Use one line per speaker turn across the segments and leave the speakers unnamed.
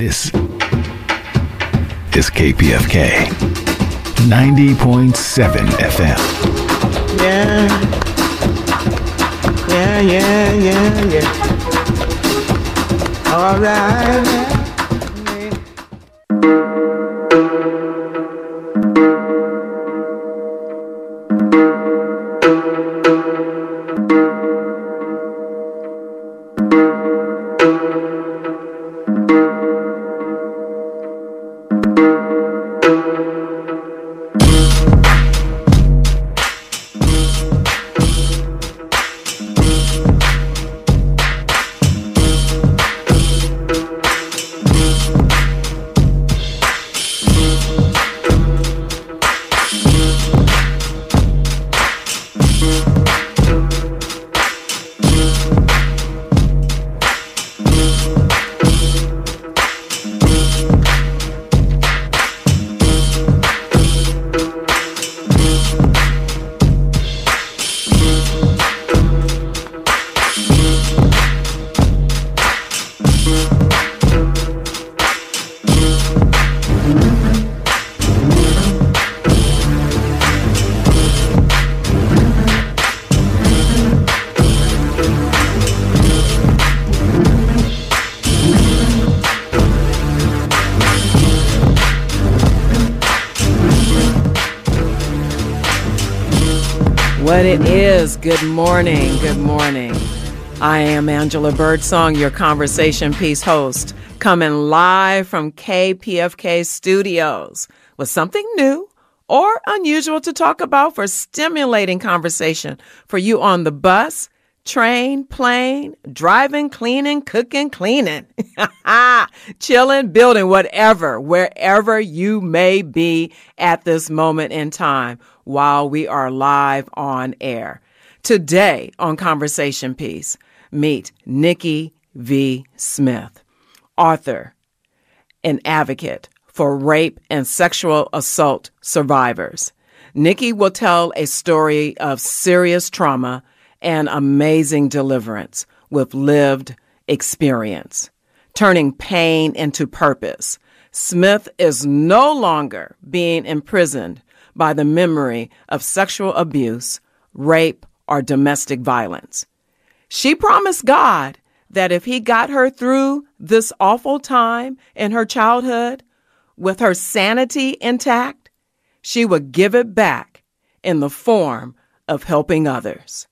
This is KPFK 90.7 FM.
Yeah. Yeah, yeah, yeah, yeah. All right.
Good morning. Good morning. I am Angela Birdsong, your conversation piece host, coming live from KPFK studios with something new or unusual to talk about for stimulating conversation for you on the bus, train, plane, driving, cleaning, cooking, cleaning, chilling, building, whatever, wherever you may be at this moment in time while we are live on air. Today on Conversation Piece, meet Nickie V. Smith, author and advocate for rape and sexual assault survivors. Nickie will tell a story of serious trauma and amazing deliverance with lived experience, turning pain into purpose. Smith is no longer being imprisoned by the memory of sexual abuse, rape, or domestic violence. She promised God that if He got her through this awful time in her childhood with her sanity intact, she would give it back in the form of helping others.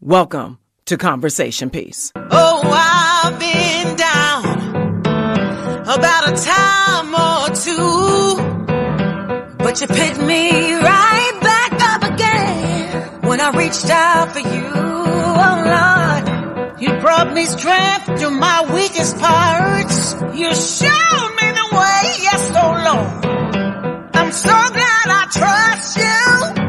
Welcome to Conversation Piece.
Oh, I've been down about a time or two. But you picked me right I reached out for you. Oh Lord, you brought me strength to my weakest parts. You showed me the way, yes, oh Lord. I'm so glad I trust you.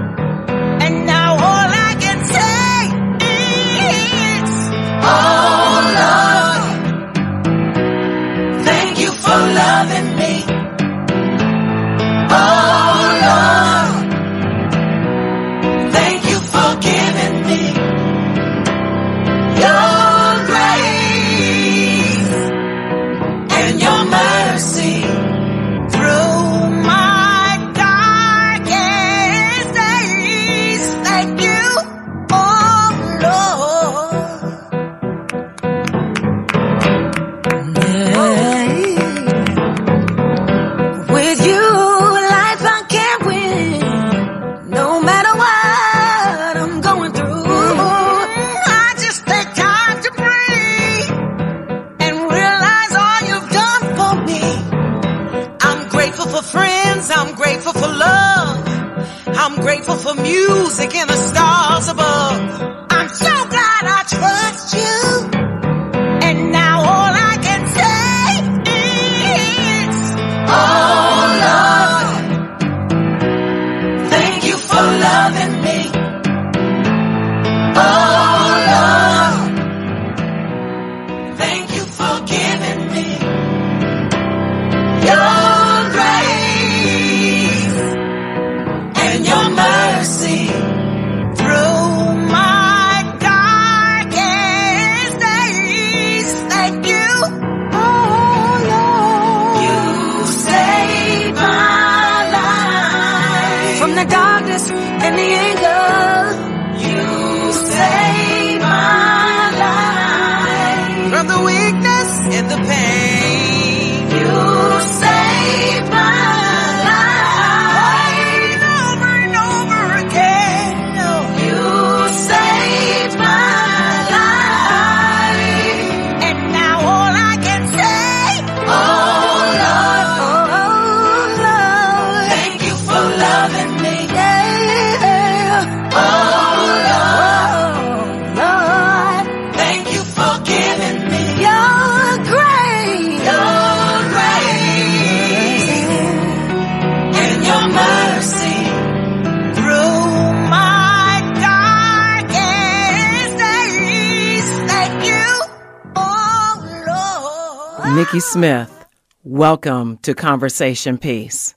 Nickie Smith, welcome to Conversation Piece.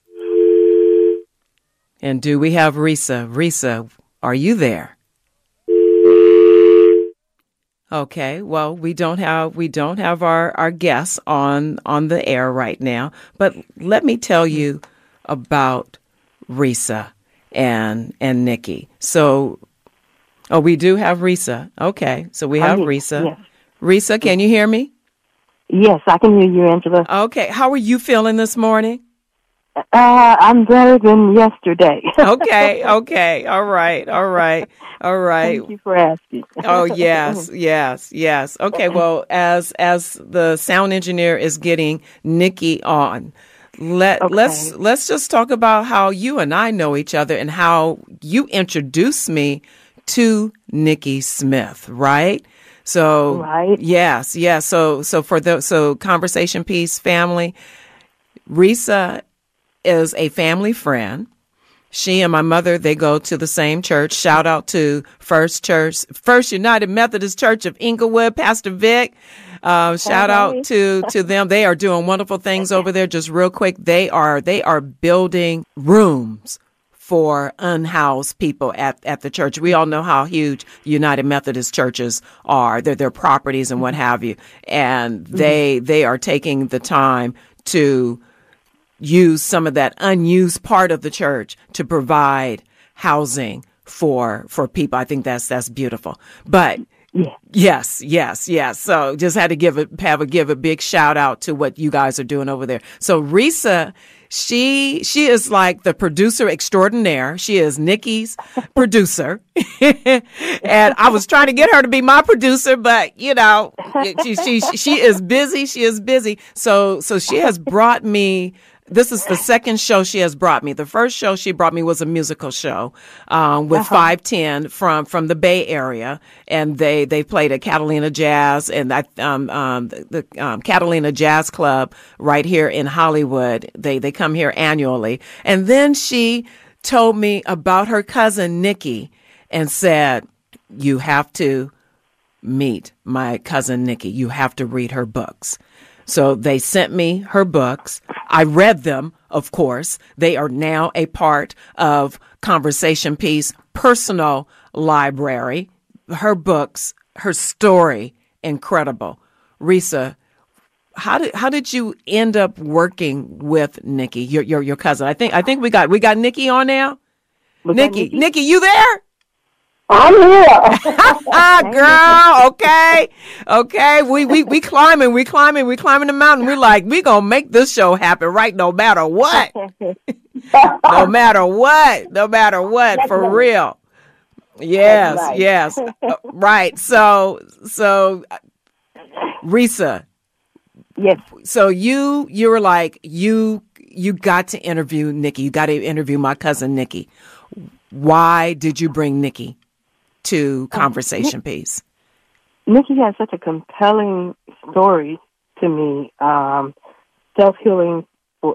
And do we have Risa? Risa, are you there? Okay, well, we don't have we don't have our our guests on on the air right now, but let me tell you about Risa and and Nickie. So, oh, we do have Risa. Okay, so we have Risa.
yes.
Risa, can you hear me?
Yes, I can hear you, Angela.
Okay, how are you feeling this morning?
Uh, I'm better than yesterday.
Okay, okay, all right, all right, all right.
Thank you for asking.
Oh yes, yes, yes. Okay, well, as as the sound engineer is getting Nickie on, let
Okay.
let's let's just talk about how you and I know each other and how you introduced me to Nickie Smith, right? So
Right.
yes, yes. So so for the so conversation piece family, Risa is a family friend. She and my mother, they go to the same church. Shout out to First Church, First United Methodist Church of Inglewood, Pastor Vic. Uh, shout out to to them. They are doing wonderful things over there. Just real quick, they are they are building rooms for unhoused people at, at the church. We all know how huge United Methodist churches are. They're their properties and what have you. And mm-hmm. they they are taking the time to use some of that unused part of the church to provide housing for for people. I think that's that's beautiful. But
Yeah.
yes, yes, yes. So just had to give a have a give a big shout out to what you guys are doing over there. So Risa, she she is like the producer extraordinaire. She is Nickie's producer, and I was trying to get her to be my producer, but you know, she she she is busy. She is busy. So so she has brought me this is the second show she has brought me. The first show she brought me was a musical show um, with Five Ten from from the Bay Area, and they they played at Catalina Jazz and I, um, um, the, the um, Catalina Jazz Club right here in Hollywood. They they come here annually, and then she told me about her cousin Nickie and said, "You have to." meet my cousin Nickie. You have to read her books. So they sent me her books. I read them, of course. They are now a part of Conversation Piece personal library. Her books, her story, incredible. Risa, how did how did you end up working with Nickie, your your your cousin? I think I think we got we got Nickie on now.
Was that
Nickie, Nickie, you there?
I'm here.
girl. Okay, okay. We we we climbing, we climbing, we climbing the mountain. We like we gonna make this show happen, right? No matter what, no matter what, no matter what, for
Definitely.
real. Yes,
right.
yes, Uh, right. So so, uh, Risa.
yes.
So you you were like you you got to interview Nickie. You got to interview my cousin Nickie. Why did you bring Nickie to conversation piece?
Nickie has such a compelling story to me. Um, self healing.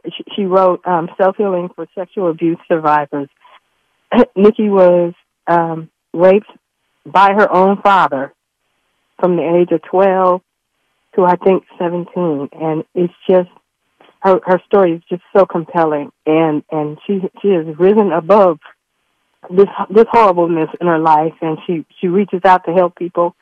She, she wrote um, self healing for sexual abuse survivors. Nickie was um, raped by her own father from the age of twelve to I think seventeen, and it's just her her story is just so compelling, and and she she has risen above this this horribleness in her life, and she she reaches out to help people,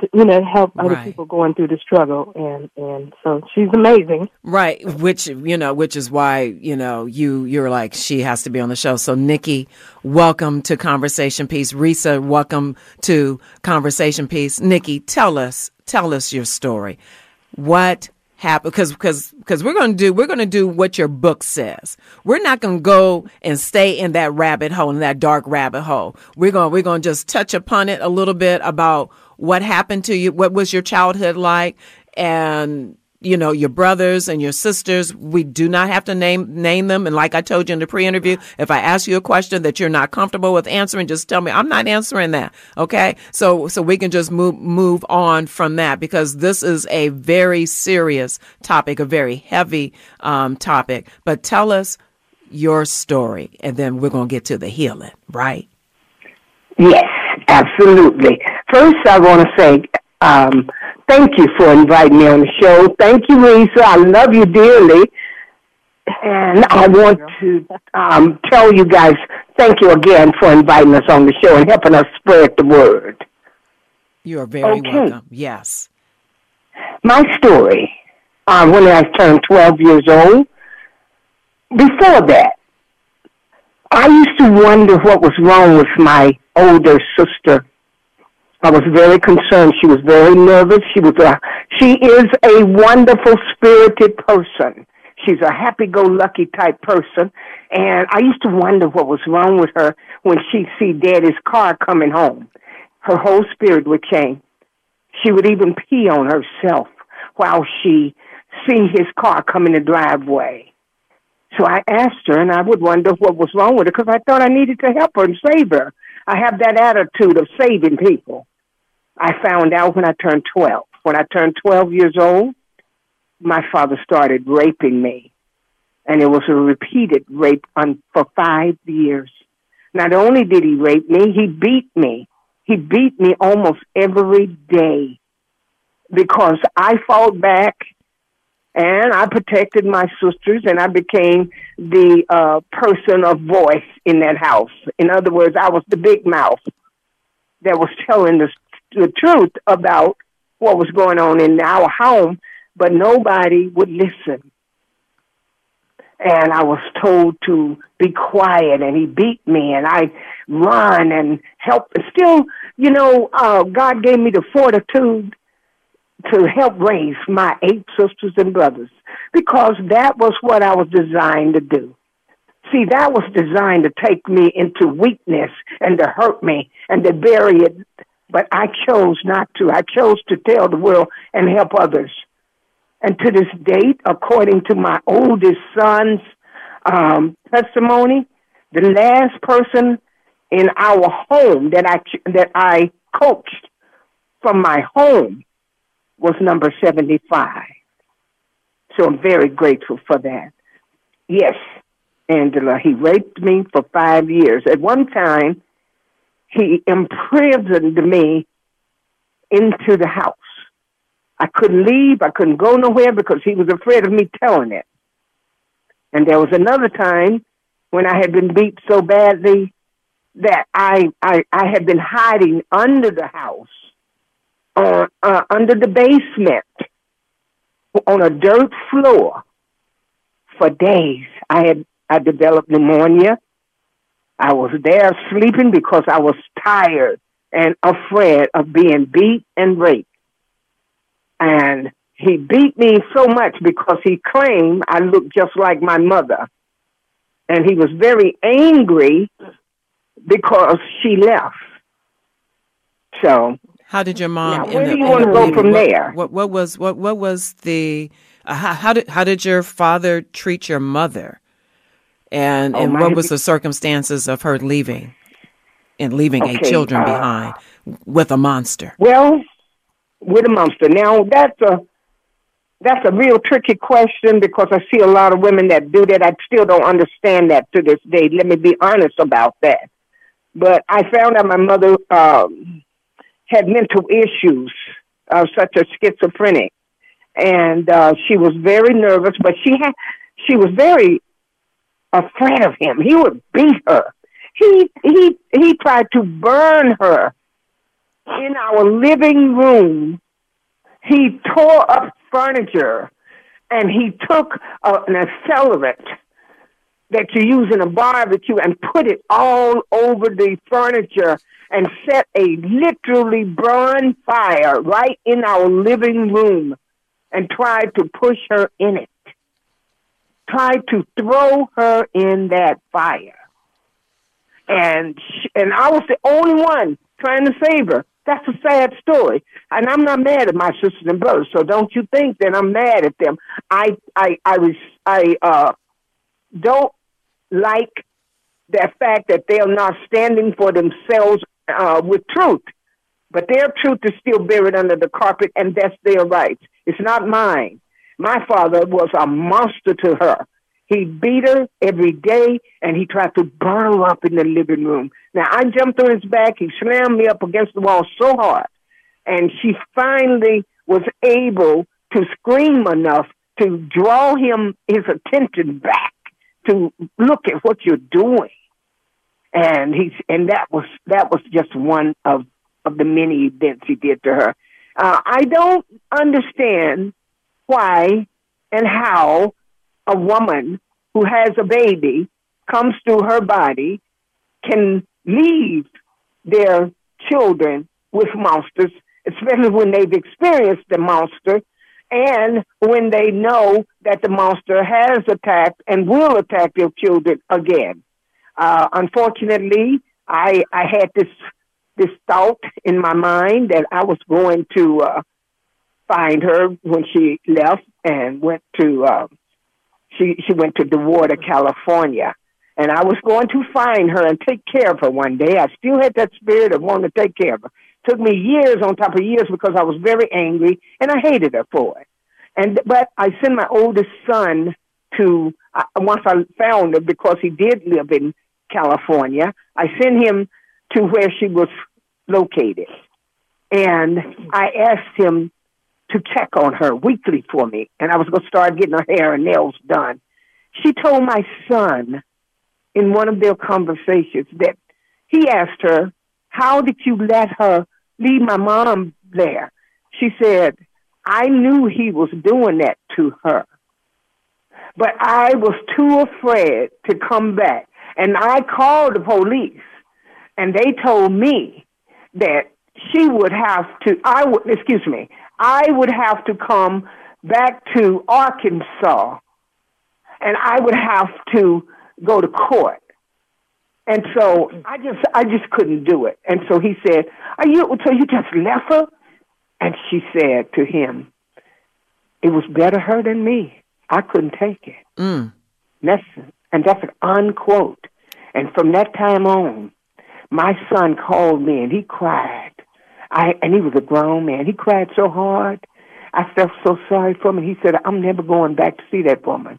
to, you know, help other
Right.
people going through the struggle, and and so she's amazing.
Right, which you know, which is why you know you you're like she has to be on the show. So Nickie, welcome to Conversation Piece. Risa, welcome to Conversation Piece. Nickie, tell us tell us your story. What happen because because because we're to do we're to do what your book says. We're not to go and stay in that rabbit hole in that dark rabbit hole. We're gonna we're to just touch upon it a little bit about what happened to you, what was your childhood like, and you know, your brothers and your sisters. We do not have to name name them. And like I told you in the pre-interview, if I ask you a question that you're not comfortable with answering, just tell me I'm not answering that. Okay, so so we can just move move on from that because this is a very serious topic, a very heavy um, topic. But tell us your story, and then we're gonna get to the healing, right?
Yes, absolutely. First, I want to say. Um, Thank you for inviting me on the show. Thank you, Risa. I love you dearly. And I want to um, tell you guys thank you again for inviting us on the show and helping us spread the word.
You are very okay. welcome. Yes.
My story, um, when I turned 12 years old, before that, I used to wonder what was wrong with my older sister I was very concerned. She was very nervous. She was a, she is a wonderful spirited person. She's a happy-go-lucky type person. And I used to wonder what was wrong with her when she'd see daddy's car coming home. Her whole spirit would change. She would even pee on herself while she see his car come in the driveway. So I asked her, and I would wonder what was wrong with her because I thought I needed to help her and save her. I have that attitude of saving people. I found out when I turned 12. When I turned 12 years old, my father started raping me. And it was a repeated rape on, for five years. Not only did he rape me, he beat me. He beat me almost every day because I fought back and I protected my sisters and I became the uh, person of voice in that house. In other words, I was the big mouth that was telling the the truth about what was going on in our home, but nobody would listen. And I was told to be quiet, and he beat me, and I run and help. Still, you know, uh, God gave me the fortitude to help raise my eight sisters and brothers because that was what I was designed to do. See, that was designed to take me into weakness and to hurt me and to bury it but I chose not to. I chose to tell the world and help others. And to this date, according to my oldest son's um, testimony, the last person in our home that I that I coached from my home was number 75. So I'm very grateful for that. Yes, Angela, he raped me for five years. At one time, he imprisoned me into the house. I couldn't leave. I couldn't go nowhere because he was afraid of me telling it. And there was another time when I had been beat so badly that I I, I had been hiding under the house, uh, uh, under the basement, on a dirt floor for days. I had I developed pneumonia. I was there sleeping because I was tired and afraid of being beat and raped. And he beat me so much because he claimed I looked just like my mother. And he was very angry because she left. So
how did your mom?
Now, where do you want to go from
what,
there?
What, what was what what was the uh, how, how, did how did your father treat your mother? And, oh, and what was the circumstances of her leaving and leaving okay, eight children uh, behind with a monster?
Well, with a monster. Now that's a that's a real tricky question because I see a lot of women that do that. I still don't understand that to this day. Let me be honest about that. But I found out my mother um, had mental issues, uh, such as schizophrenic, and uh, she was very nervous. But she had she was very afraid of him. He would beat her. He he he tried to burn her in our living room. He tore up furniture and he took an accelerant that you use in a barbecue and put it all over the furniture and set a literally burn fire right in our living room. and tried to push her in it, tried to throw her in that fire. And she, and I was the only one trying to save her. That's a sad story. And I'm not mad at my sisters and brothers, so don't you think that I'm mad at them. I I I was I uh don't like the fact that they are not standing for themselves uh, with truth. But their truth is still buried under the carpet, and that's their right. It's not mine. My father was a monster to her. He beat her every day, and he tried to burn her up in the living room. Now, I jumped on his back. He slammed me up against the wall so hard, and she finally was able to scream enough to draw him his attention back to look at what you're doing. And he's and that was that was just one of of the many events he did to her. Uh, I don't understand why and how a woman who has a baby comes through her body can leave their children with monsters, especially when they've experienced the monster and when they know that the monster has attacked and will attack their children again. Uh, unfortunately, I, I had this this thought in my mind that I was going to uh, find her when she left and went to uh, she she went to DeWater, California, and I was going to find her and take care of her one day. I still had that spirit of wanting to take care of her. Took me years on top of years because I was very angry and I hated her for it. And but I sent my oldest son to uh, once I found her because he did live in California. I sent him to where she was located. And I asked him to check on her weekly for me. And I was going to start getting her hair and nails done. She told my son in one of their conversations that he asked her, How did you let her leave my mom there? She said, I knew he was doing that to her. But I was too afraid to come back. And I called the police and they told me that she would have to, I would, excuse me, I would have to come back to Arkansas and I would have to go to court. And so I just, I just couldn't do it. And so he said, are you, so you just left her? And she said to him, it was better her than me. I couldn't take it.
Mm.
That's, and that's an unquote. And from that time on, my son called me and he cried. I and he was a grown man. He cried so hard. I felt so sorry for him. And he said, "I'm never going back to see that woman.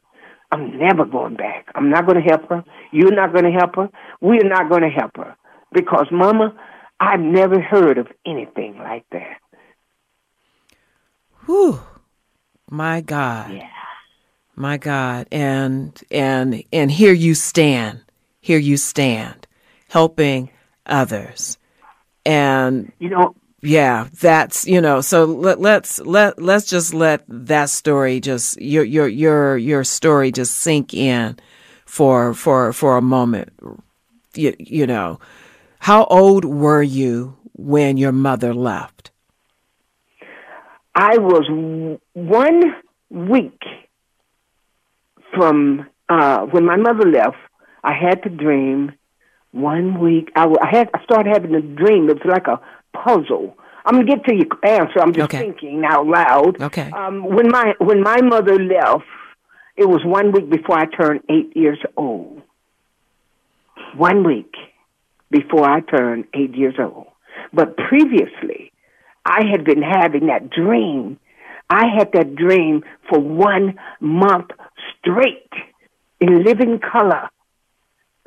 I'm never going back. I'm not going to help her. You're not going to help her. We're not going to help her because, Mama, I've never heard of anything like that."
Whew. My God.
Yeah.
My God. And and and here you stand. Here you stand helping others. And
You know,
yeah, that's you know. So let, let's let let's just let that story just your your your your story just sink in for for for a moment. You, you know, how old were you when your mother left?
I was one week from uh, when my mother left. I had to dream. One week, I, I had I started having a dream. It was like a puzzle. I'm gonna get to your answer. I'm just
Okay.
thinking out loud.
Okay.
Um, when my when my mother left, it was one week before I turned eight years old. One week before I turned eight years old. But previously, I had been having that dream. I had that dream for one month straight in living color.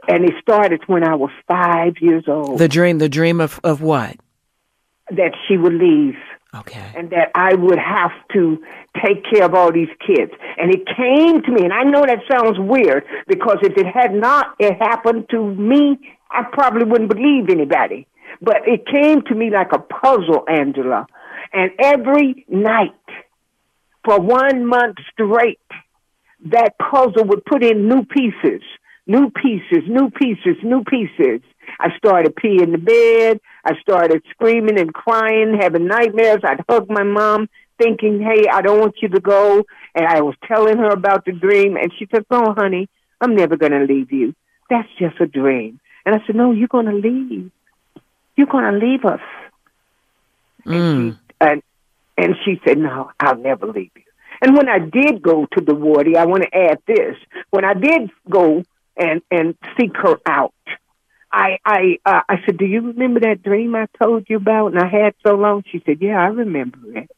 And it started when I was five years old
The dream, the dream of of what?
That she would leave
Okay.
and that I would have to take care of all these kids. And it came to me, and I know that sounds weird because if it had not it happened to me, I probably wouldn't believe anybody. But it came to me like a puzzle, Angela. And every night for one month straight, that puzzle would put in new pieces, new pieces, new pieces, new pieces. I started peeing in the bed. I started screaming and crying, having nightmares. I'd hug my mom thinking, hey, I don't want you to go. And I was telling her about the dream, and she said, no, honey, I'm never going to leave you. That's just a dream. And I said, no, you're going to leave. You're going to leave us. And, she, mm. and, and she said, no, I'll never leave you. And when I did go to the wardy, I want to add this. When I did go and, and seek her out, I I uh, I said, "Do you remember that dream I told you about?" And I had so long. She said, "Yeah, I remember it."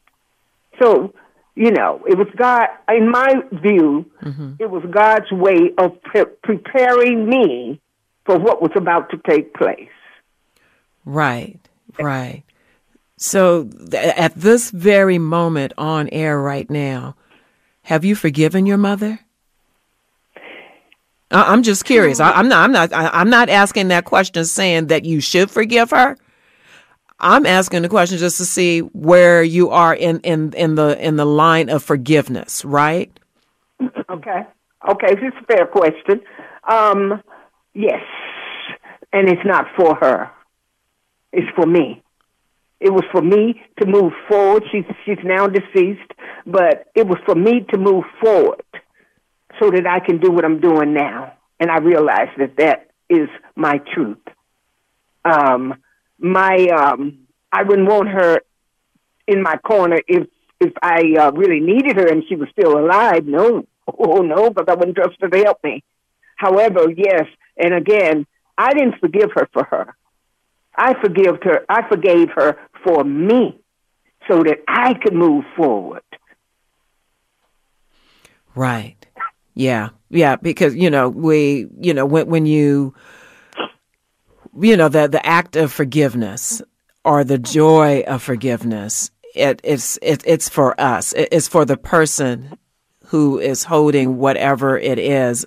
So, you know, it was God. In my view, it was God's way of pre- preparing me for what was about to take place.
Right, right. So th- at this very moment on air right now, have you forgiven your mother? I- I'm just curious. I- I'm not. I'm not. I- I'm not asking that question saying that you should forgive her. I'm asking the question just to see where you are in in in the in the line of forgiveness. Right.
Okay. Okay, is a fair question. Um, yes, and it's not for her. It's for me. It was for me to move forward. She's she's now deceased, but it was for me to move forward so that I can do what I'm doing now. And I realize that that is my truth. Um, my um, I wouldn't want her in my corner if if I uh, really needed her and she was still alive. No, oh no, because I wouldn't trust her to help me. However, yes, and again, I didn't forgive her for her. I forgave her. I forgave her for me, so that I could move forward.
Right. Yeah. Yeah. Because, you know, we, you know, when, when you, you know, the, the act of forgiveness or the joy of forgiveness, it, it's, it, it's for us. It, it's for the person who is holding whatever it is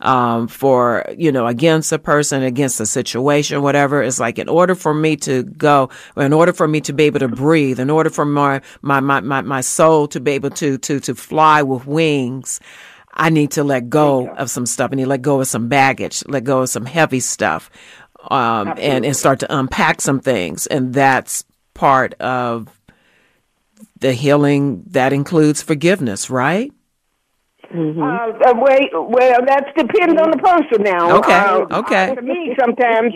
um, for you know against a person, against a situation, whatever. It's like in order for me to go, in order for me to be able to breathe, in order for my my my my, my soul to be able to to to fly with wings. I need to let go of some stuff. I need to let go of some baggage, let go of some heavy stuff, um, and and start to unpack some things. And that's part of the healing. That includes forgiveness, right?
Uh, uh, wait, well, that depends on the person now.
Okay,
Uh,
okay.
To me, sometimes,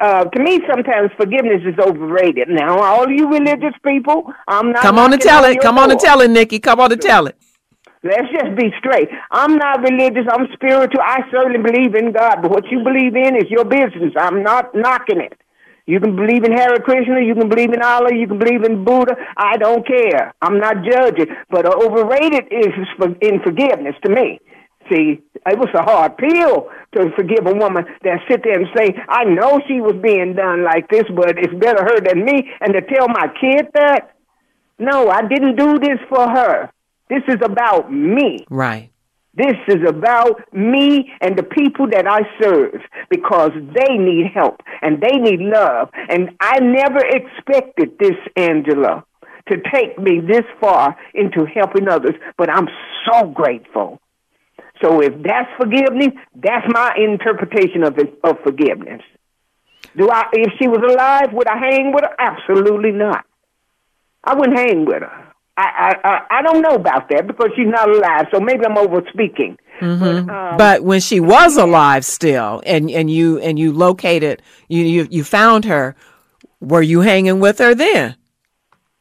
uh, to me, sometimes forgiveness is overrated. Now, all you religious people, I'm not.
Come on and
knocking
tell it.
your
Come on and
door.
tell it, Nickie. Come on and tell it.
Let's just be straight. I'm not religious. I'm spiritual. I certainly believe in God, but what you believe in is your business. I'm not knocking it. You can believe in Hare Krishna. You can believe in Allah. You can believe in Buddha. I don't care. I'm not judging. But overrated is in forgiveness to me. See, it was a hard pill to forgive a woman that sit there and say, I know she was being done like this, but it's better her than me. And to tell my kid that, no, I didn't do this for her. This is about me.
Right.
This is about me and the people that I serve because they need help and they need love. And I never expected this, Angela, to take me this far into helping others, but I'm so grateful. So if that's forgiveness, that's my interpretation of it, of forgiveness. Do I if she was alive, would I hang with her? Absolutely not. I wouldn't hang with her. I, I, I, don't know about that because she's not alive, so maybe I'm over speaking. But, um,
But when she was alive still and, and you and you located you, you you found her, were you hanging with her then?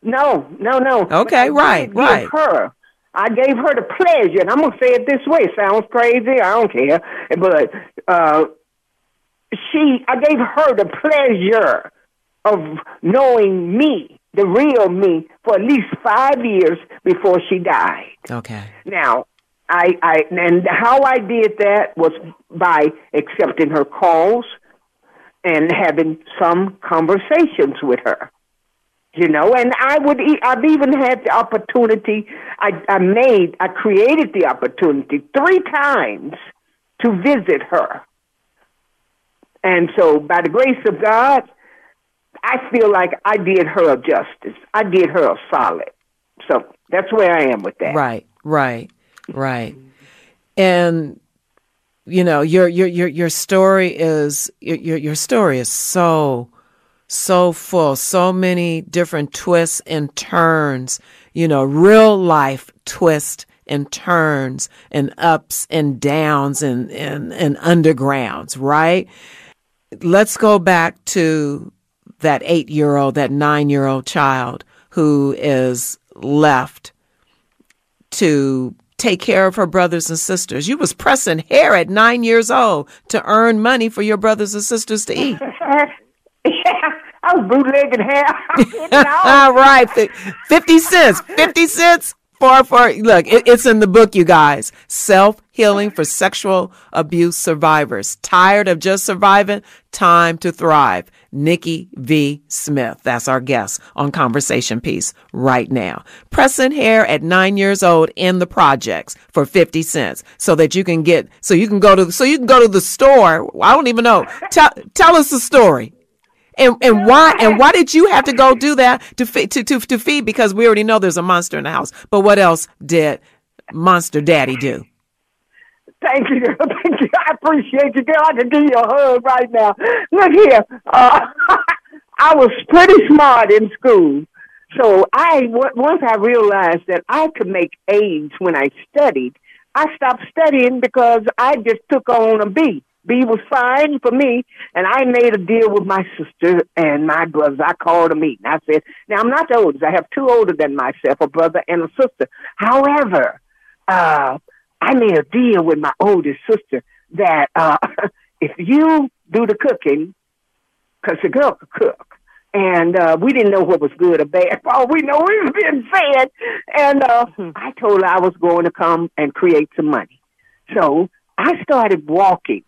no, no, no.
Okay, right, right.
Her, I gave her the pleasure, and I'm gonna say it this way. It sounds crazy. I don't care, but uh, she, I gave her the pleasure of knowing me, the real me, for at least five years before she died.
Okay.
Now, I, I, and how I did that was by accepting her calls and having some conversations with her. You know, and I would, e- I've even had the opportunity. I, I made, I created the opportunity three times to visit her. And so, by the grace of God, I feel like I did her a justice. I did her a solid. So that's where I am with that.
Right, right, right. And you know, your your your your story is your your, story is so so full, so many different twists and turns. you know, real life twists and turns and ups and downs and, and, and undergrounds, right? Let's go back to that eight year old, that nine year old child who is left to take care of her brothers and sisters. You was pressing hair at nine years old to earn money for your brothers and sisters to eat.
yeah, I was bootlegging hair.
All right, fifty cents. Fifty cents for far. look. It, it's in the book, you guys. Self healing for sexual abuse survivors. Tired of just surviving? Time to thrive. Nickie V. Smith. That's our guest on Conversation Piece right now. Pressing hair at nine years old in the projects for 50 cents so that you can get, so you can go to, so you can go to the store. I don't even know. Tell, tell us the story. And, and why and why did you have to go do that to feed to, to to feed because we already know there's a monster in the house. But what else did Monster Daddy do?
Thank you. Thank you. I appreciate you, girl. I can give you a hug right now. Look here. Uh, I was pretty smart in school. So I once I realized that I could make A's when I studied, I stopped studying because I just took on a B. B was fine for me, and I made a deal with my sister and my brothers. I called a meeting. I said, "Now I'm not the oldest. I have two older than myself, a brother and a sister. However, uh, I made a deal with my oldest sister that uh, if you do the cooking, because the girl could cook, and uh, we didn't know what was good or bad. All we know we was being fed, and uh, mm-hmm. I told her I was going to come and create some money. So I started walking,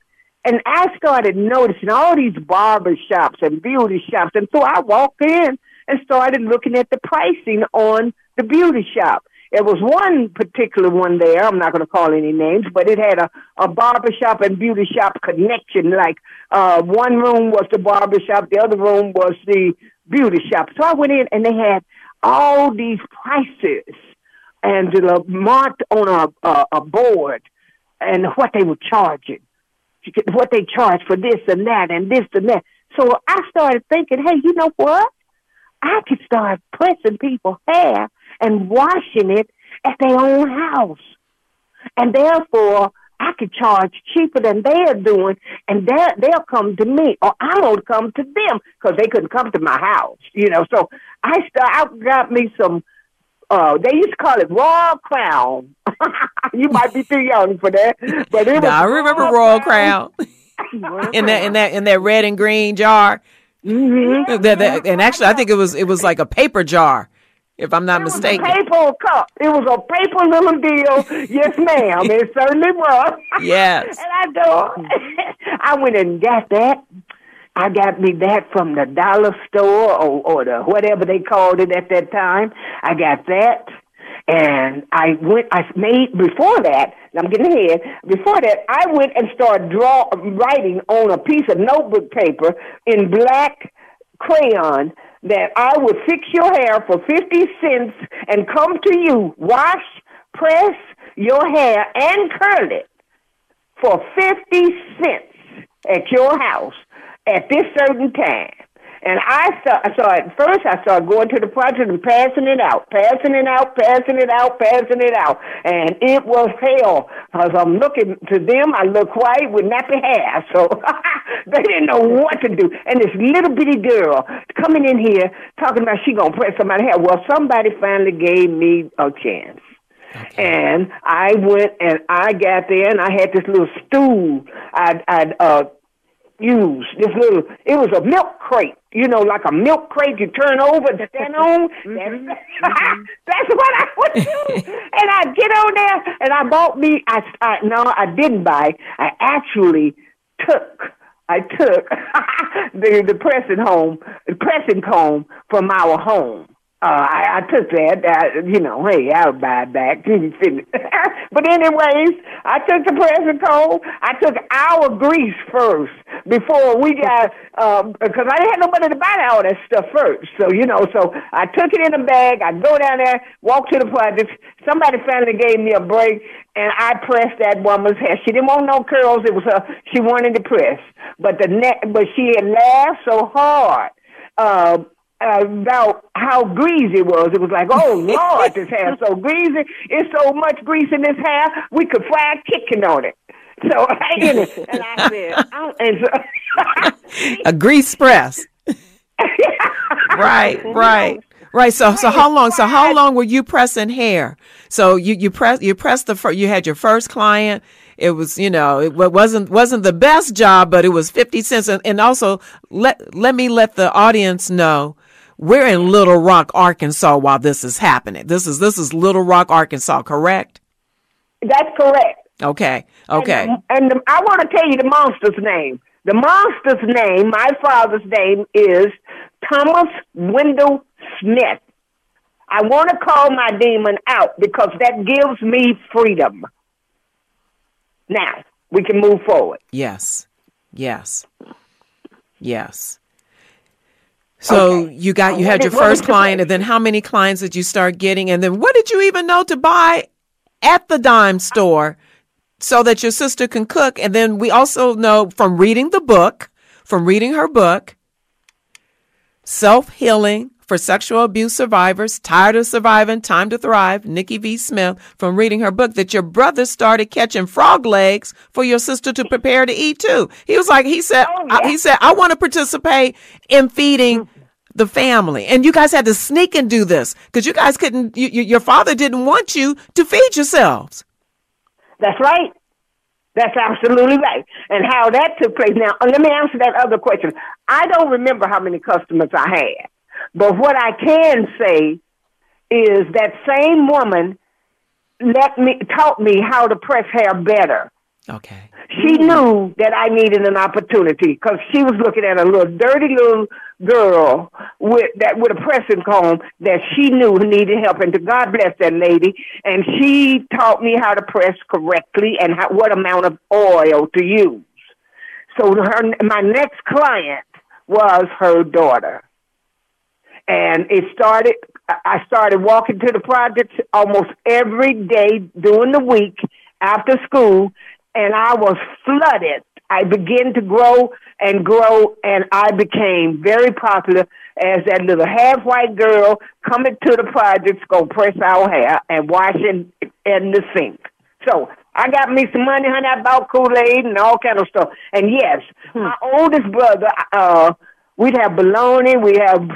and I started noticing all these barber shops and beauty shops, and so I walked in and started looking at the pricing on the beauty shop. There was one particular one there. I'm not going to call any names, but it had a, a barbershop and beauty shop connection. Like uh, one room was the barbershop, the other room was the beauty shop. So I went in and they had all these prices, Angela, marked on a, a, a board and what they were charging, what they charge for this and that and this and that. So I started thinking, hey, you know what? I could start pressing people hair and washing it at their own house. And therefore, I could charge cheaper than they're doing, and they'll come to me, or I won't come to them because they couldn't come to my house, you know. So I start, I got me some. Uh, they used to call it Royal Crown. you might be too young for that, but it was.
No, I remember Royal Crown. Crown. in that in that in that red and green jar.
Mm-hmm.
That, that, and actually, I think it was it was like a paper jar if I'm not
it
mistaken.
Was a paper cup. It was a paper little deal. yes, ma'am. It certainly was.
Yes.
and I go, I went and got that. I got me that from the dollar store or, or the whatever they called it at that time. I got that. And I went, I made, before that, I'm getting ahead, before that, I went and started draw, writing on a piece of notebook paper in black crayon that I would fix your hair for 50 cents and come to you, wash, press your hair, and curl it for 50 cents at your house at this certain time. And I saw, so at first I started going to the project and passing it out, passing it out, passing it out, passing it out. And it was hell. Because I'm looking to them, I look white with nappy hair. So they didn't know what to do. And this little bitty girl coming in here talking about she going to press somebody's hair. Well, somebody finally gave me a chance. Okay. And I went and I got there and I had this little stool I'd, I'd uh, use. This little, it was a milk crate you know, like a milk crate you turn over to stand on. mm-hmm. That's what I would do. and I get on there and I bought me. I, I no, I didn't buy. I actually took. I took the the pressing home, the pressing comb from our home uh, I, I took that. Uh, you know, hey, I'll buy it back. but anyways, I took the present comb. I took our grease first before we got, because um, I didn't have nobody to buy all that stuff first. So, you know, so I took it in a bag. I go down there, walk to the project. Somebody finally gave me a break, and I pressed that woman's hair. She didn't want no curls. It was her. She wanted to press, but the neck, but she had laughed so hard. Uh, about how greasy it was. It was like, oh Lord, this hair so greasy. It's so much grease in this hair. We could fry chicken on it. So and I said, oh, and so,
A grease press. right, right. Right. So, so how long? So, how long were you pressing hair? So, you you press you pressed the fir- you had your first client. It was you know it wasn't wasn't the best job, but it was fifty cents. And, and also let let me let the audience know we're in Little Rock, Arkansas, while this is happening. This is this is Little Rock, Arkansas, correct?
that's correct.
Okay. Okay.
And, and the, I want to tell you the monster's name. The monster's name, my father's name, is Thomas Wendell Smith. I want to call my demon out because that gives me freedom. Now, we can move forward.
Yes. Yes. Yes. So
Okay.
you got you had your first client, and then how many clients did you start getting? And then what did you even know to buy at the dime store so that your sister can cook? And then we also know from reading the book, from reading her book, Self Healing for Sexual Abuse Survivors, Tired of Surviving, Time to Thrive, Nickie V. Smith, from reading her book, that your brother started catching frog legs for your sister to prepare to eat too. He was like, he said,
Oh,
I- he said, I want to participate in feeding the family. And you guys had to sneak and do this because you guys couldn't, you, you, your father didn't want you to feed yourselves.
That's right. That's absolutely right. And how that took place. Now, let me answer that other question. I don't remember how many customers I had, but what I can say is that same woman let me taught me how to press hair better.
Okay.
She mm. knew that I needed an opportunity because she was looking at a little dirty little girl with that with a pressing comb that she knew needed help. And to God bless that lady. And she taught me how to press correctly and how, what amount of oil to use. So her, my next client was her daughter. And it started, I started walking to the projects almost every day during the week after school, and I was flooded. I began to grow and grow, and I became very popular as that little half white girl coming to the projects, go press our hair and wash in, in the sink. So I got me some money, honey. I bought Kool Aid and all kind of stuff. And yes, my oldest brother, uh, we'd have bologna, we have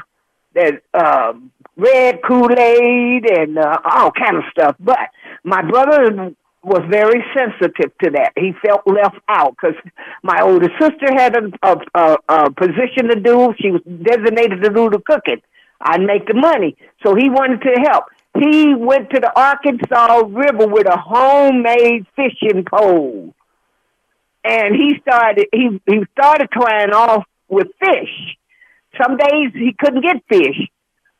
that uh, red Kool Aid and uh, all kind of stuff. But my brother was very sensitive to that. He felt left out because my older sister had a, a, a, a position to do. She was designated to do the cooking. I'd make the money. So he wanted to help. He went to the Arkansas River with a homemade fishing pole. And he started he he started trying off with fish. Some days he couldn't get fish.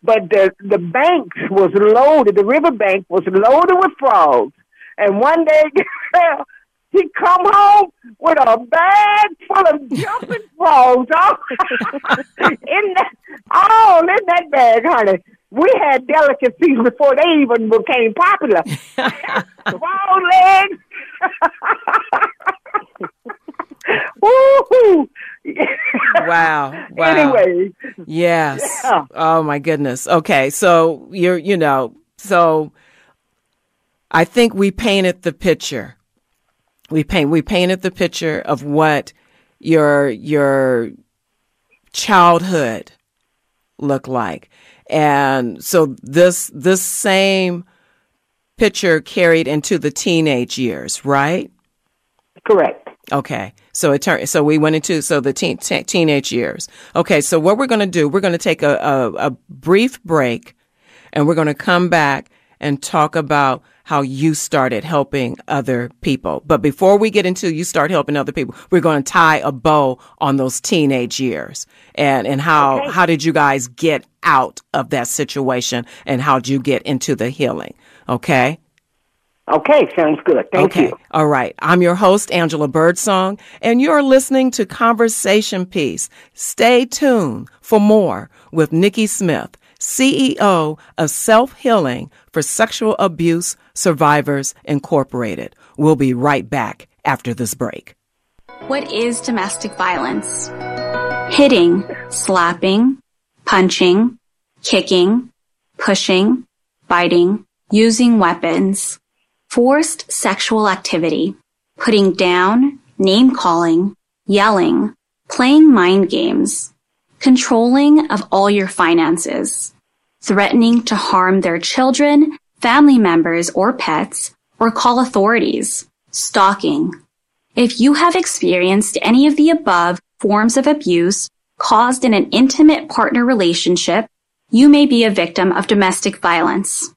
But the the banks was loaded, the river bank was loaded with frogs. And one day he come home with a bag full of jumping frogs all in that all in that bag, honey. We had delicacies before they even became popular. Frog legs. Woo-hoo.
Wow. Wow.
Anyway,
Yes.
Yeah.
Oh my goodness. Okay. So you're, you know, so I think we painted the picture. We paint, we painted the picture of what your, your childhood looked like. And so this, this same picture carried into the teenage years, right?
correct.
Okay. So it turned, so we went into, so the teen, te- teenage years. Okay. So what we're going to do, we're going to take a, a, a brief break and we're going to come back and talk about how you started helping other people. But before we get into you start helping other people, we're going to tie a bow on those teenage years and, and how,
Okay.
how did you guys get out of that situation and how did you get into the healing? Okay.
Okay, sounds good. Thank
okay.
you.
All right. I'm your host, Angela Birdsong, and you're listening to Conversation Piece. Stay tuned for more with Nickie Smith, CEO of Self Healing for Sexual Abuse Survivors Incorporated. We'll be right back after this break.
What is domestic violence? Hitting, slapping, punching, kicking, pushing, biting, using weapons, forced sexual activity, putting down, name calling, yelling, playing mind games, controlling of all your finances, threatening to harm their children, family members, or pets, or call authorities, stalking. If you have experienced any of the above forms of abuse caused in an intimate partner relationship, you may be a victim of domestic violence.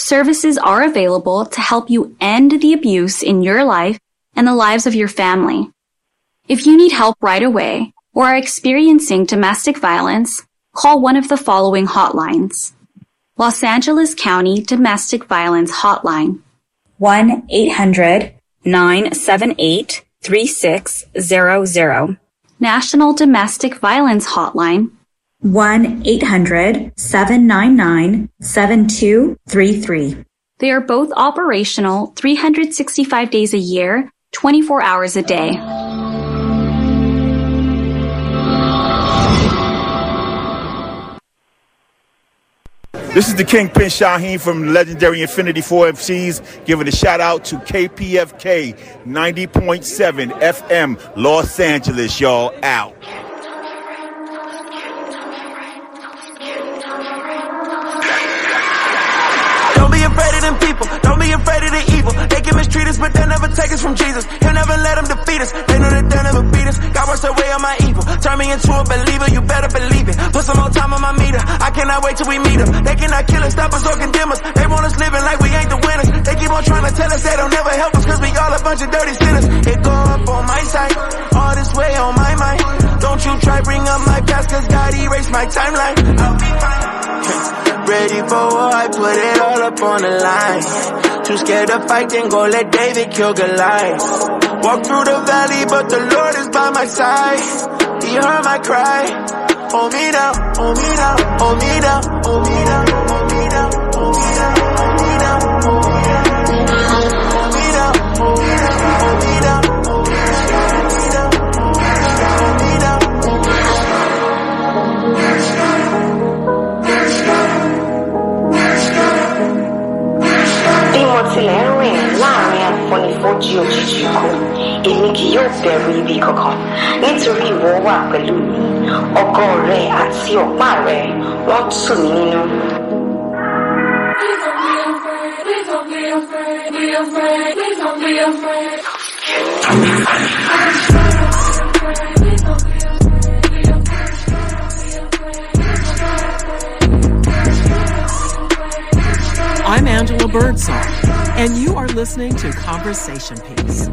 Services are available to help you end the abuse in your life and the lives of your family. If you need help right away or are experiencing domestic violence, call one of the following hotlines. Los Angeles County Domestic Violence Hotline 1-800-978-3600 National Domestic Violence Hotline 1-800-799-7233 They are both operational 365 days a year, 24 hours a day.
This is the Kingpin Shaheen from legendary Infinity 4 MCs giving a shout out to KPFK 90.7 FM Los Angeles, y'all out.
Us, but they'll never take us from Jesus. He'll never let them defeat us. They know that they'll never beat us. God works away on my evil. Turn me into a believer. You better believe it. Put some more time on my meter. I cannot wait till we meet them. They cannot kill us, stop us, or condemn us. They want us living like we ain't the winners. They keep on trying to tell us they don't never help us, cause we all a bunch of dirty sinners. It go up on my side. All this way on my mind. Don't you try bring up my past, cause God erased my timeline. I'll be fine. Ready for war, I put it all up on the line. Too scared to fight, then go let David kill Goliath. Walk through the valley, but the Lord is by my side. He heard my cry. Hold me down, hold me down, hold me down, hold me down,
listening to Conversation Piece.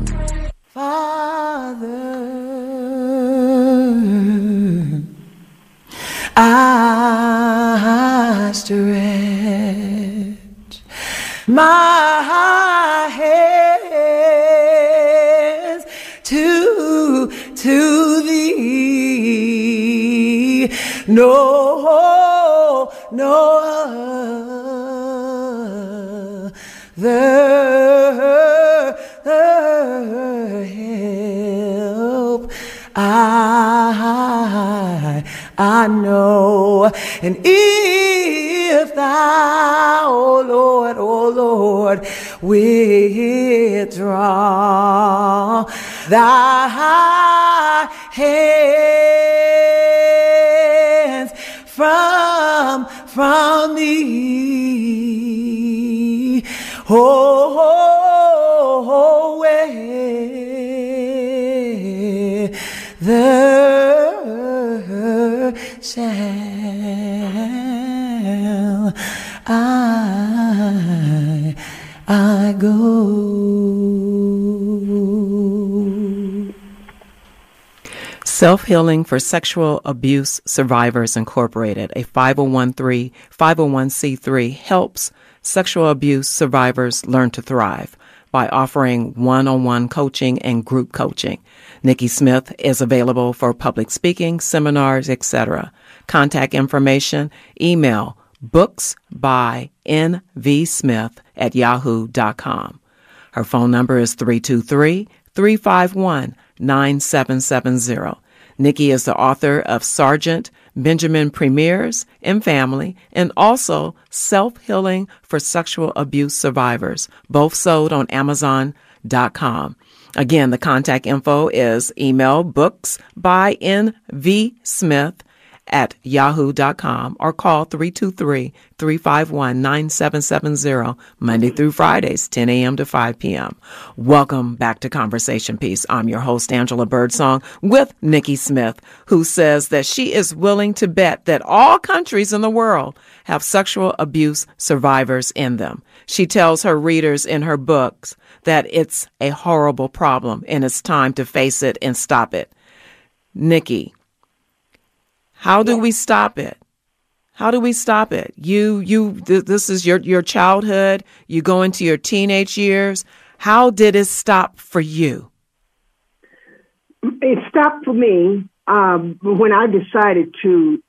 And if thou, oh Lord, oh Lord, withdraw thy hands from from me. Oh, oh, oh where the shall Self Healing for Sexual Abuse Survivors Incorporated, a 501 501c3 helps sexual abuse survivors learn to thrive by offering one-on-one coaching and group coaching. Nickie Smith is available for public speaking, seminars, etc. Contact information, email books by nvsmith at yahoo.com. Her phone number is 323 351 9770. Nickie is the author of Sergeant Benjamin Premiers and Family, and also Self Healing for Sexual Abuse Survivors, both sold on Amazon.com. Again, the contact info is email books by NV Smith at yahoo.com or call 323-351-9770 Monday through Fridays, 10 a.m. to 5 p.m. Welcome back to Conversation Piece. I'm your host, Angela Birdsong, with Nickie Smith, who says that she is willing to bet that all countries in the world have sexual abuse survivors in them. She tells her readers in her books that it's a horrible problem and it's time to face it and stop it. Nickie, how do we stop it? How do we stop it? You, you, th- this is your, your childhood. You go into your teenage years. How did it stop for you?
It stopped for me um, when I decided to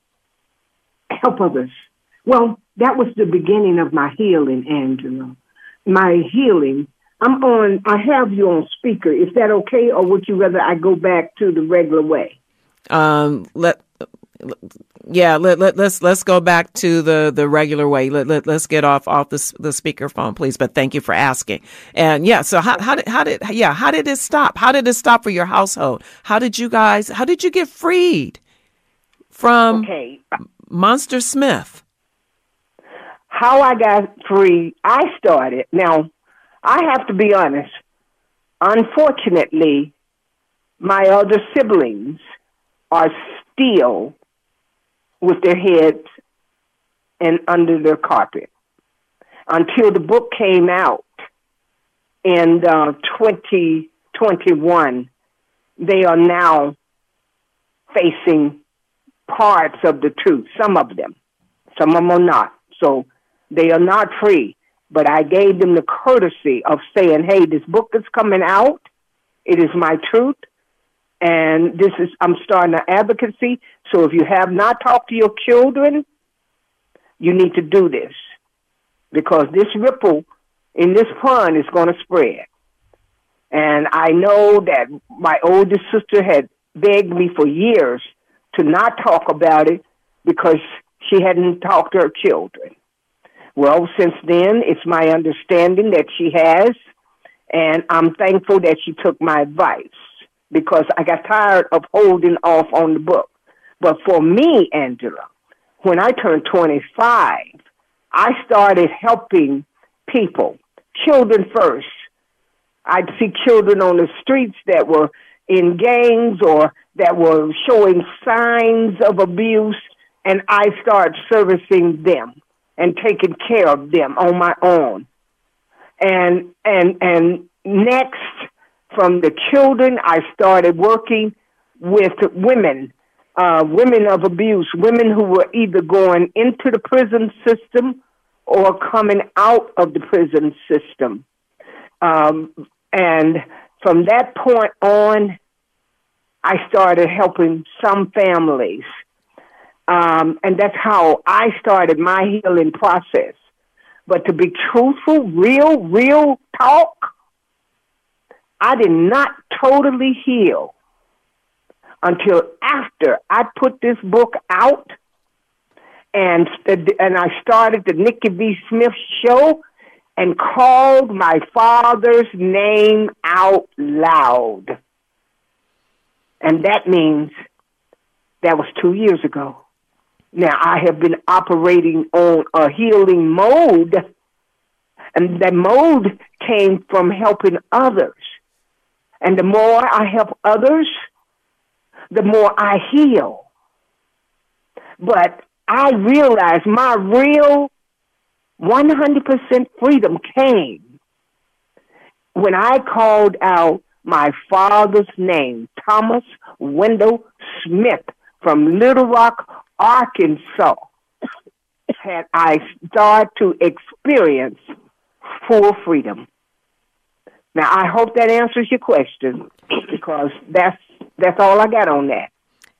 help others. Well, that was the beginning of my healing, Angela. My healing. I'm on. I have you on speaker. Is that okay, or would you rather I go back to the regular way?
Um, let yeah, let, let, let's let's go back to the, the regular way. Let, let, let's get off off the the speakerphone, please. But thank you for asking. And yeah, so how how did how did yeah how did it stop? How did it stop for your household? How did you guys? How did you get freed from
Okay.
Monster Smith?
How I got free, I started. Now, I have to be honest. Unfortunately, my other siblings are still with their heads and under their carpet until the book came out in uh, 2021. They are now facing parts of the truth, some of them. Some of them are not. So they are not free. But I gave them the courtesy of saying, hey, this book is coming out. It is my truth. And this is, I'm starting an advocacy. So if you have not talked to your children, you need to do this because this ripple in this pond is going to spread. And I know that my oldest sister had begged me for years to not talk about it because she hadn't talked to her children. Well, since then, it's my understanding that she has, and I'm thankful that she took my advice because I got tired of holding off on the book. But for me, Angela, when I turned 25, I started helping people, children first. I'd see children on the streets that were in gangs or that were showing signs of abuse, and I started servicing them and taking care of them on my own. And and and next, from the children, I started working with women, uh, women of abuse, women who were either going into the prison system or coming out of the prison system. Um, and from that point on, I started helping some families. Um, and that's how I started my healing process. But to be truthful, real, real talk, I did not totally heal until after I put this book out and and I started the Nickie V. Smith show and called my father's name out loud. And that means that was two years ago. Now I have been operating on a healing mode, and that mode came from helping others. And the more I help others, the more I heal. But I realized my real 100% freedom came when I called out my father's name, Thomas Wendell Smith from Little Rock, Arkansas. Had I started to experience full freedom. Now I hope that answers your question because that's that's all I got on that.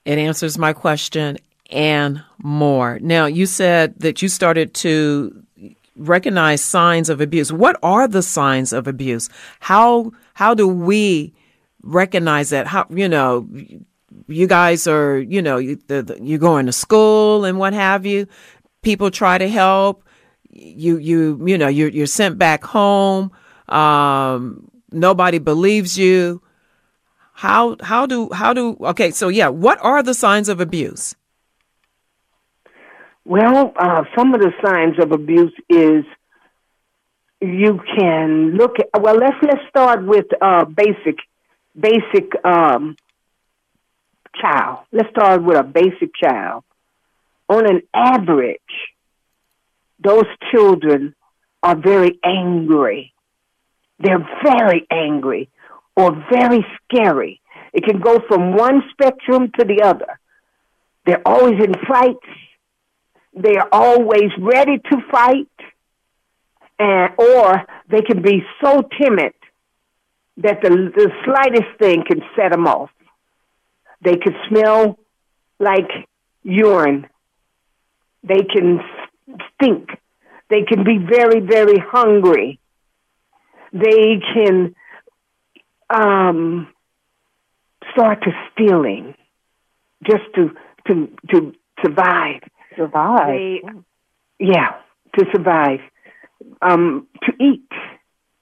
It answers my question and more. Now, you said that you started to recognize signs of abuse. What are the signs of abuse? How how do we recognize that? How you know you guys are, you know, you, the, the, you're going to school and what have you. People try to help. You, you, you know, you're, you're sent back home. Um, nobody believes you. How, how do, how do, okay. So yeah, what are the signs of abuse?
Well, uh, some of the signs of abuse is you can look at. Well, let's let's start with uh, basic, basic um, child. Let's start with a basic child. On an average, those children are very angry. They're very angry or very scary. It can go from one spectrum to the other. They're always in fights they are always ready to fight, and or they can be so timid that the the slightest thing can set them off. They can smell like urine. They can stink. They can be very, very hungry. They can um, start to stealing just to to to survive
survive.
They, yeah, to survive. Um, to eat.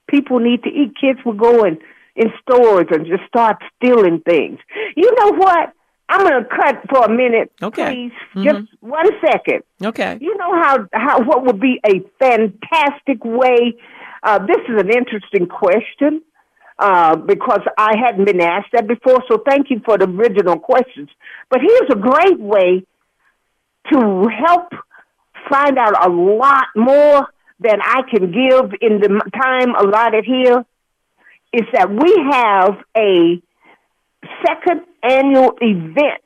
People need to eat. Kids will go in, in stores and just start stealing things. You know what? I'm going to cut for a minute,
Okay.
please.
Mhm.
Just one second.
Okay.
You know how how what would be a fantastic way? Uh, this is an interesting question uh, because I hadn't been asked that before. So thank you for the original questions. But here's a great way to help find out a lot more than I can give in the time allotted here. Is that we have a second annual event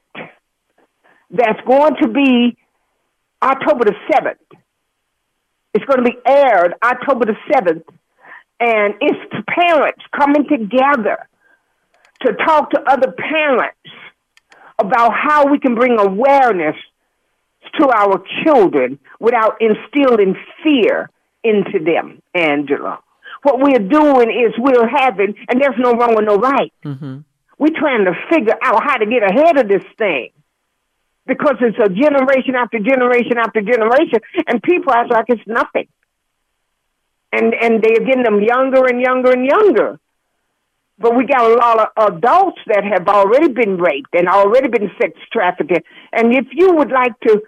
that's going to be October the 7th. It's going to be aired October the 7th. And it's the parents coming together to talk to other parents about how we can bring awareness to our children without instilling fear into them, Angela. What we're doing is we're having, and there's no wrong or no right.
Mm-hmm.
We're trying to figure out how to get ahead of this thing because it's a generation after generation after generation, and people act like it's nothing. And and they're getting them younger and younger and younger. But we got a lot of adults that have already been raped and already been sex trafficked. And if you would like to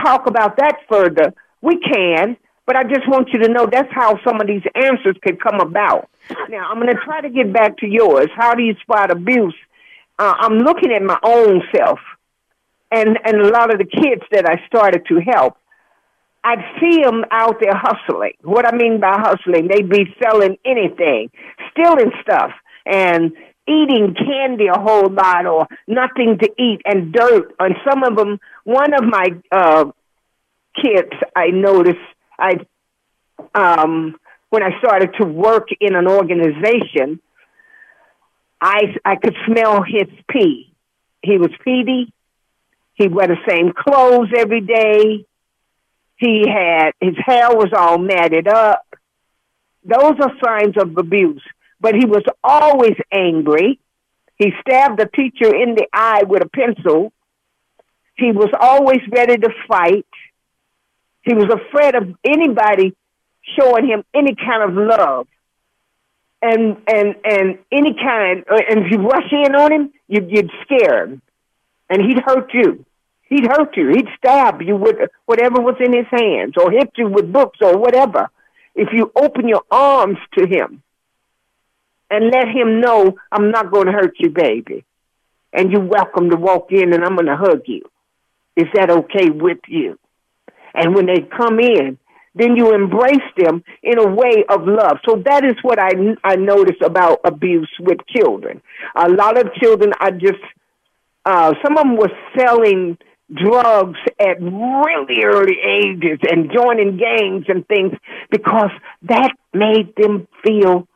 talk about that further, we can. But I just want you to know that's how some of these answers could come about. Now, I'm going to try to get back to yours. How do you spot abuse? Uh, I'm looking at my own self and, and a lot of the kids that I started to help. I'd see them out there hustling. What I mean by hustling, they'd be selling anything, stealing stuff, and eating candy a whole lot or nothing to eat and dirt. And some of them, one of my uh, kids, I noticed, I um, when I started to work in an organization, I I could smell his pee. He was peedy. He wore the same clothes every day. He had his hair was all matted up. Those are signs of abuse. But he was always angry. He stabbed a teacher in the eye with a pencil. He was always ready to fight. He was afraid of anybody showing him any kind of love. And and and any kind, and if you rush in on him, you'd, you'd scare him, and he'd hurt you. He'd hurt you. He'd stab you with whatever was in his hands, or hit you with books or whatever. If you open your arms to him and let him know, I'm not going to hurt you, baby, and you're welcome to walk in, and I'm going to hug you. Is that okay with you? And when they come in, then you embrace them in a way of love. So that is what I, I notice about abuse with children. A lot of children are just, uh, some of them were selling drugs at really early ages and joining gangs and things because that made them feel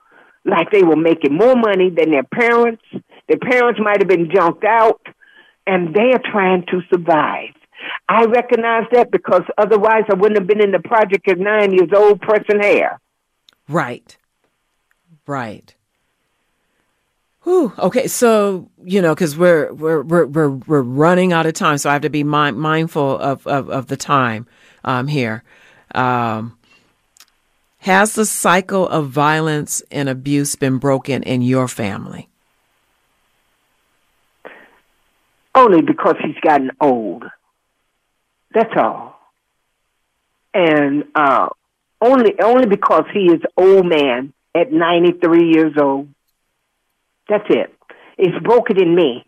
like they were making more money than their parents. Their parents might have been junked out and they're trying to survive. I recognize that because otherwise I wouldn't have been in the project at nine years old pressing hair.
Right. Right. Whew, okay, so you know, because we're, we're we're we're we're running out of time, so I have to be mind, mindful of, of of the time um, here. Um, has the cycle of violence and abuse been broken in your family?
Only because he's gotten old. That's all. And uh, only only because he is old man at 93 years old. That's it. It's broken in me.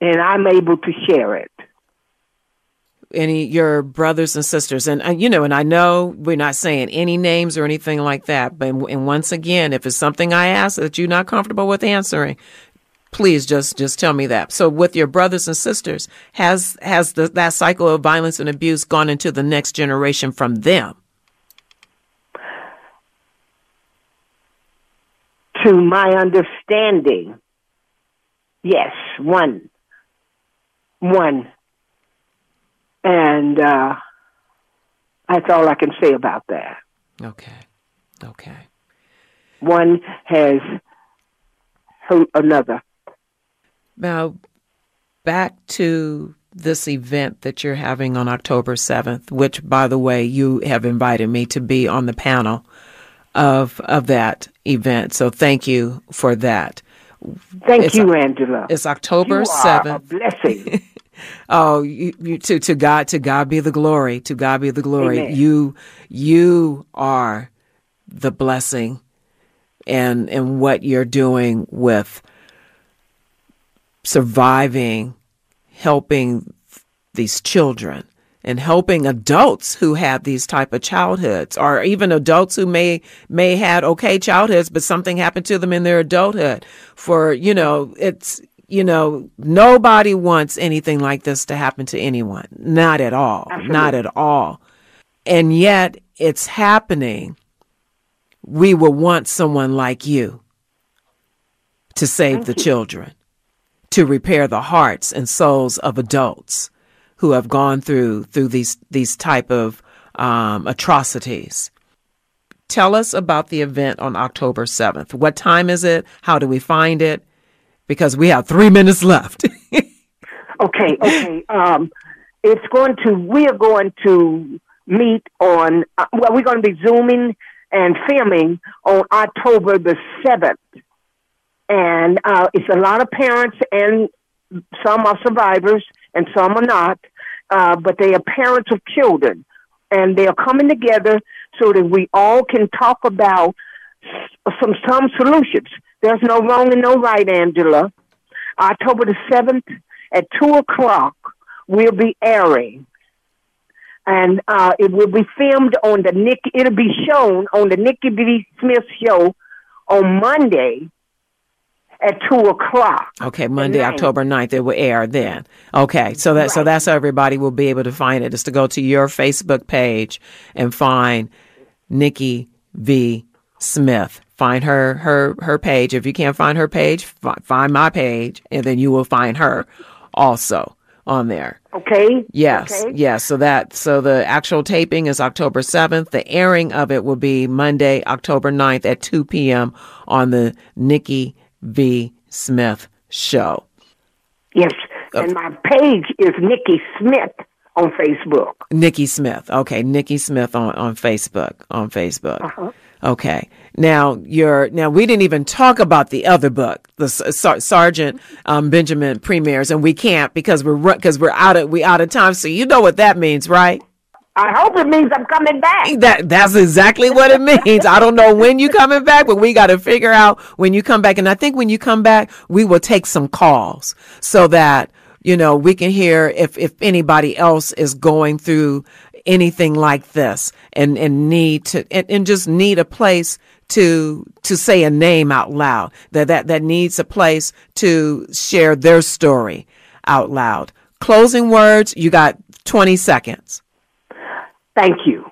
And I'm able to share it.
Any your brothers and sisters, and you know, and I know we're not saying any names or anything like that, but and once again, if it's something I ask that you're not comfortable with answering, please just just tell me that. So, with your brothers and sisters, has has the, that cycle of violence and abuse gone into the next generation from them?
To my understanding, yes, one, one, and uh, that's all I can say about that.
Okay, okay.
One has hurt another.
Now, back to this event that you're having on October 7th, which, by the way, you have invited me to be on the panel of of that event. So thank you for that.
Thank
It's-
you, Angela.
It's October seventh.
blessing.
Oh, you, you, to to God to God be the glory. To God be the glory.
Amen.
You you are the blessing, and and what you're doing with surviving, helping these children and helping adults who have these type of childhoods or even adults who may may had okay childhoods but something happened to them in their adulthood. For you know it's you know nobody wants anything like this to happen to anyone. Not at all. Not at all. And yet it's happening. We will want someone like you to save the children to repair the hearts and souls of adults who have gone through through these these type of um, atrocities. Tell us about the event on October seventh. What time is it? How do we find it? Because we have three minutes left.
Okay, okay. Um, it's going to. We are going to meet on. Uh, well, we're going to be zooming and filming on October the seventh, and uh, it's a lot of parents and some are survivors and some are not, uh, but they are parents of children, and they are coming together so that we all can talk about some some solutions. There's no wrong and no right, Angela. October the seventh at two o'clock, we'll be airing, and uh, it will be filmed on the Nick. It'll be shown on the Nickie B. Smith show on Monday at two o'clock.
okay, Monday. October 9th, it will air then. Okay, so that so that's how everybody will be able to find it. Is to go to your Facebook page and find Nickie V. Smith. Find her her her page. If you can't find her page, fi- find my page, and then you will find her also on there.
Okay.
Yes,
Okay?
yes. So that so the actual taping is October 7th. The airing of it will be Monday, October 9th at 2 p.m. on the Nickie V. Smith show.
Yes. And my page is Nickie Smith on Facebook.
Nickie Smith. Okay, Nickie Smith on, on Facebook. On Facebook. Okay. Now you're now we didn't even talk about the other book, the Sar- Sergeant um, Benjamin Premiers, and we can't because we're because we're out of we out of time. So you know what that means, right?
I hope it means I'm coming back.
That that's exactly what it means. I don't know when you're coming back, but we got to figure out when you come back. And I think when you come back, we will take some calls so that you know we can hear if if anybody else is going through anything like this and and need to and, and just need a place to to say a name out loud that that that needs a place to share their story out loud. Closing words. You got twenty seconds.
Thank you.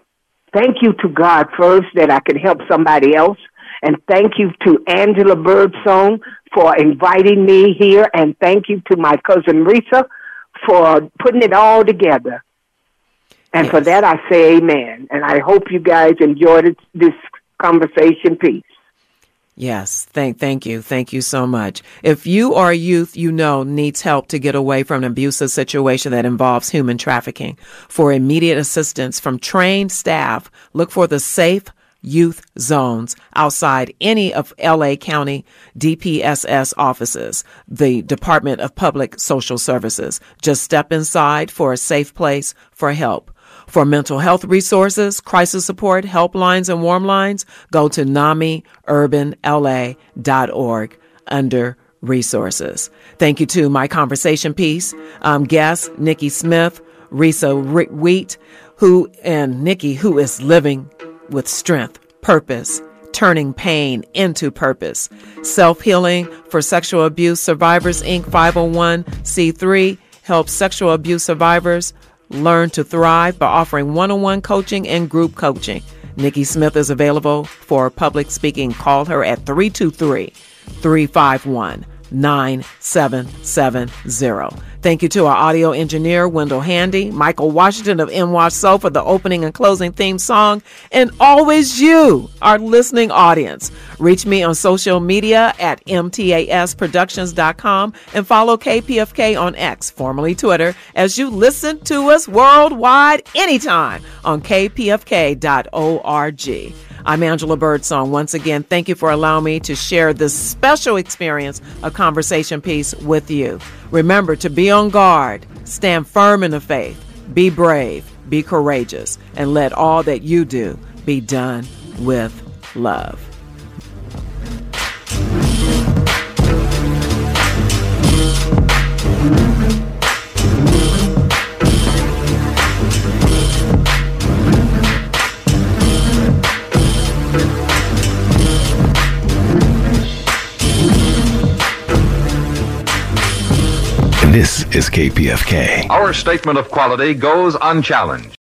Thank you to God first that I could help somebody else. And thank you to Angela Birdsong for inviting me here. And thank you to my cousin Risa for putting it all together. And for that, I say amen. And I hope you guys enjoyed this conversation piece.
Yes, thank thank you. Thank you so much. If you or a youth you know needs help to get away from an abusive situation that involves human trafficking, for immediate assistance from trained staff, look for the safe youth zones outside any of LA County DPSS offices, the Department of Public Social Services. Just step inside for a safe place for help. For mental health resources, crisis support, helplines, and warm lines, go to NamiUrbanLA.org under resources. Thank you to my conversation piece um, guest, Nickie Smith, Risa Wheat, who, and Nickie, who is living with strength, purpose, turning pain into purpose. Self healing for sexual abuse survivors, Inc. 501c3 helps sexual abuse survivors learn to thrive by offering one on one coaching and group coaching. Nickie Smith is available for public speaking. Call her at 323 351 9770. Thank you to our audio engineer, Wendell Handy, Michael Washington of NWASH Soul for the opening and closing theme song, and always you, our listening audience. Reach me on social media at mtasproductions.com and follow KPFK on X, formerly Twitter, as you listen to us worldwide anytime on kpfk.org. I'm Angela Birdsong. Once again, thank you for allowing me to share this special experience, a conversation piece with you. Remember to be on guard, stand firm in the faith, be brave, be courageous, and let all that you do be done with love.
This is KPFK.
Our statement of quality goes unchallenged.